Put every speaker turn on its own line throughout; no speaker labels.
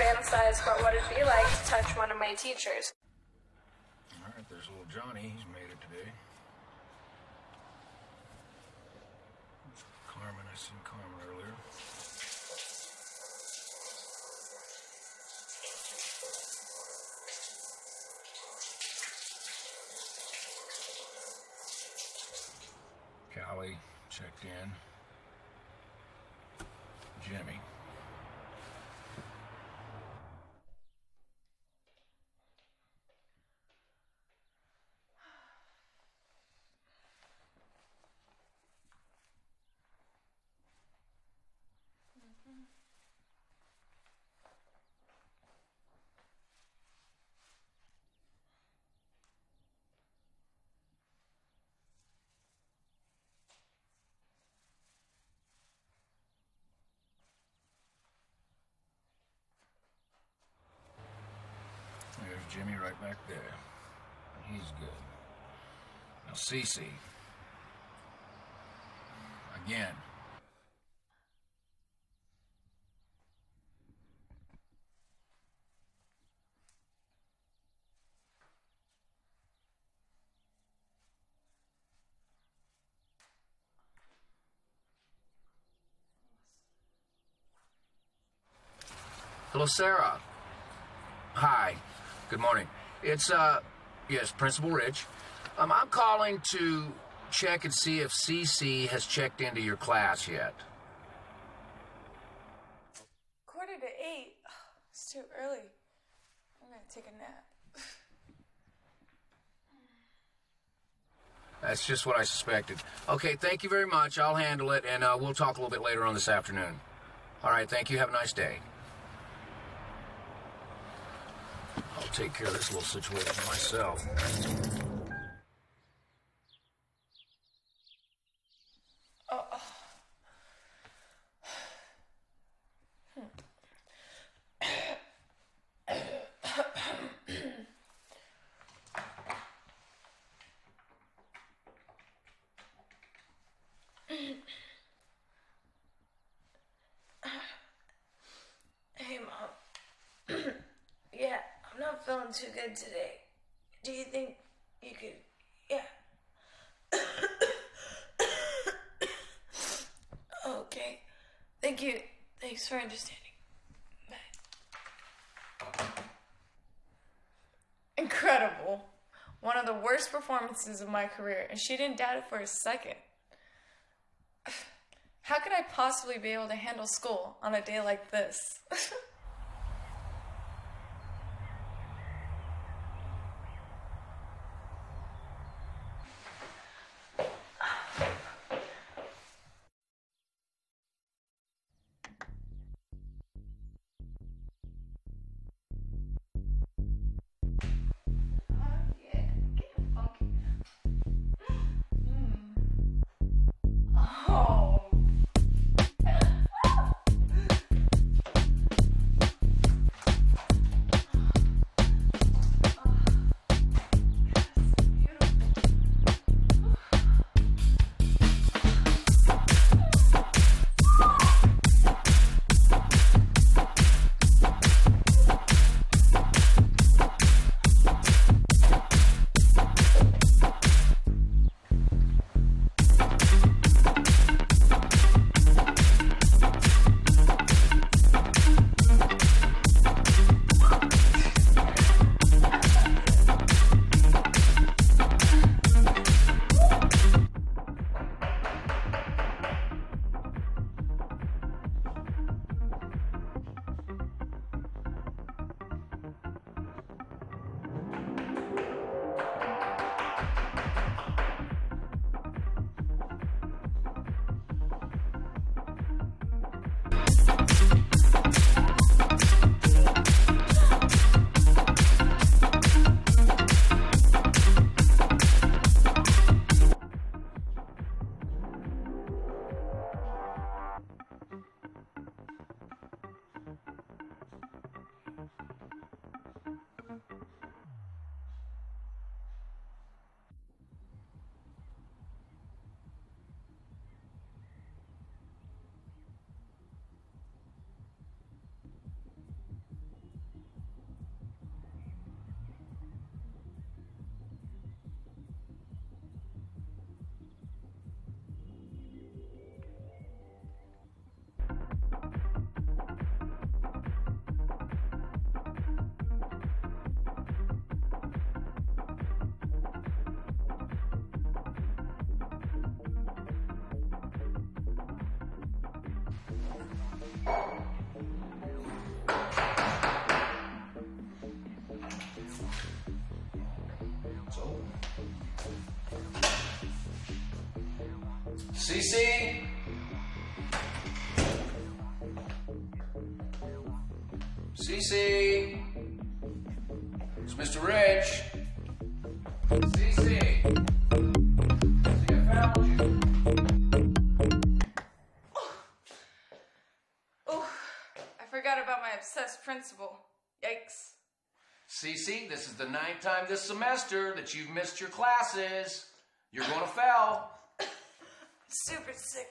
fantasize about what it'd be like to touch one of my teachers.
All right, there's little Johnny. He's made it today. Carmen, I seen Carmen earlier. Callie checked in. Jimmy. There's Jimmy right back there. He's good. Now, Cece. Again. Hello, Sarah. Hi. Good morning. It's, uh, yes, Principal Rich. Um, I'm calling to check and see if CC has checked into your class yet.
Quarter to eight. It's too early. I'm gonna take a nap.
That's just what I suspected. Okay, thank you very much. I'll handle it, and uh, we'll talk a little bit later on this afternoon. All right, thank you. Have a nice day. I'll take care of this little situation myself.
Hey, Mom. yeah, I'm not feeling too good today. Do you think you could. Yeah. okay. Thank you. Thanks for understanding. Bye. Incredible. One of the worst performances of my career, and she didn't doubt it for a second. How could I possibly be able to handle school on a day like this?
CC? CC? It's Mr. Rich. CC? See, I found you.
Oh, I forgot about my obsessed principal. Yikes.
CC, this is the ninth time this semester that you've missed your classes. You're going to fail.
Super sick.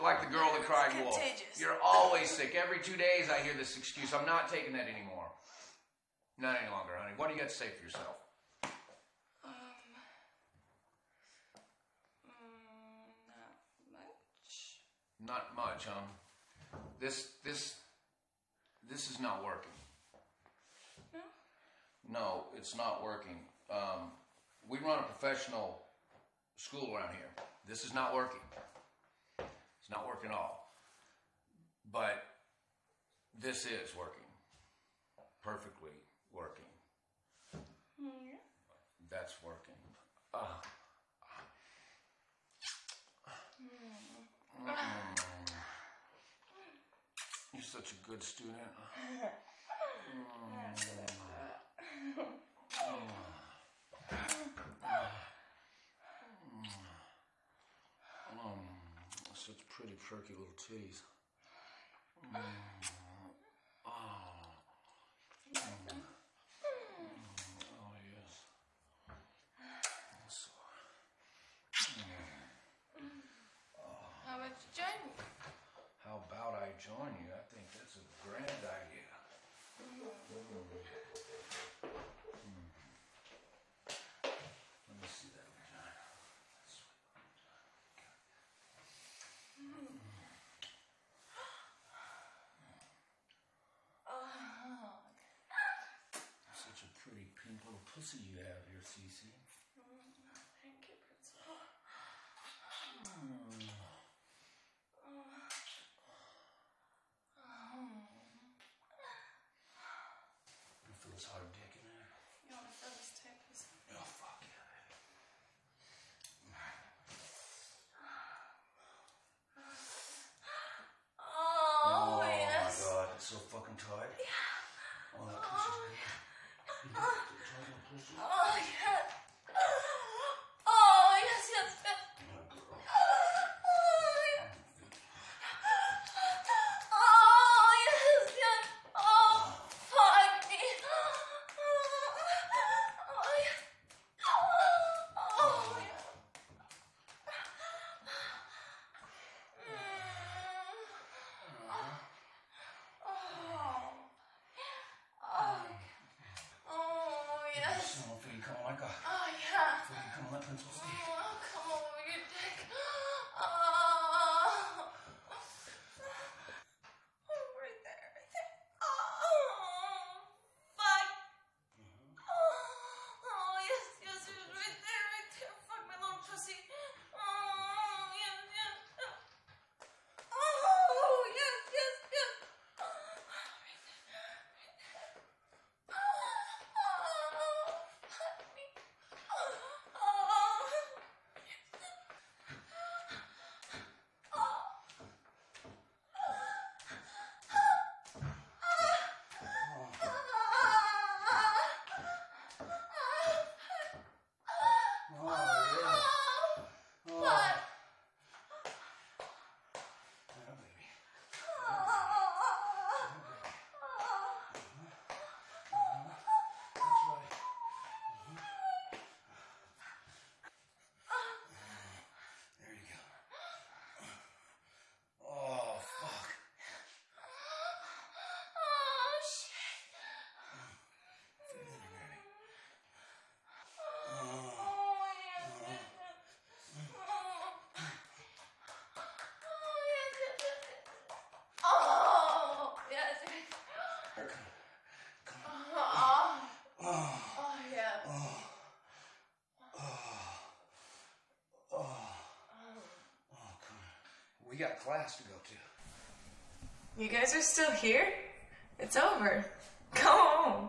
Like the girl that cried wolf.
contagious.
You're always sick. Every two days I hear this excuse. I'm not taking that anymore. Not any longer, honey. What do you got to say for yourself?
Um. Mm, not much.
Not much, huh? This this this is not working.
No?
No, it's not working. Um, we run a professional school around here. This is not working. It's not working at all. But this is working. Perfectly working.
Mm,
That's working. Ah. Mm. You're such a good student. Mm, such pretty perky little titties. Mm. Oh. Mm. Oh, yes. So,
How about you join me?
how about I join you? I think that's a grand idea. Mm. Mm. Let me see that vagina. Such a pretty pink little pussy you have here, Cece.
Thank you, principal.
You feel this hard dick in there?
You want to feel this tape?
Oh, fuck yeah, baby.
Oh, yes.
my god, it's so fucking tight. Yeah. Oh, that pussy's Pussy.
Oh, yes. Oh, yes, oh, yes, yes.
Oh, girl.
Oh, yes. Oh, yes, yes. Oh, fuck me. Oh, yes. Oh, yes. Oh, yes.
So, feel you coming like a,
Oh, yeah.
feel you coming like Pencil Steve.
Oh, come over your dick. Oh. Oh, right there, right there. Oh, fuck. Oh, yes, yes, yes, right there, right there. Fuck my little pussy. Oh, yes, yes. yes. Oh, yes, yes, yes. Oh, right there, right there. Oh, fuck me. Oh.
Oh, yeah. Oh. Yeah, baby. That's right. There you go. Oh, fuck.
Oh, shit.
Feel it already.
Oh, yes, yes, yes. Oh. Oh, yes, yes, yes, yes. Oh, yes, yes.
Here, come.
Oh,
Oh,
oh, yeah.
oh, oh, oh, oh, come on. We got class to go to.
You guys are still here? It's over. Go home.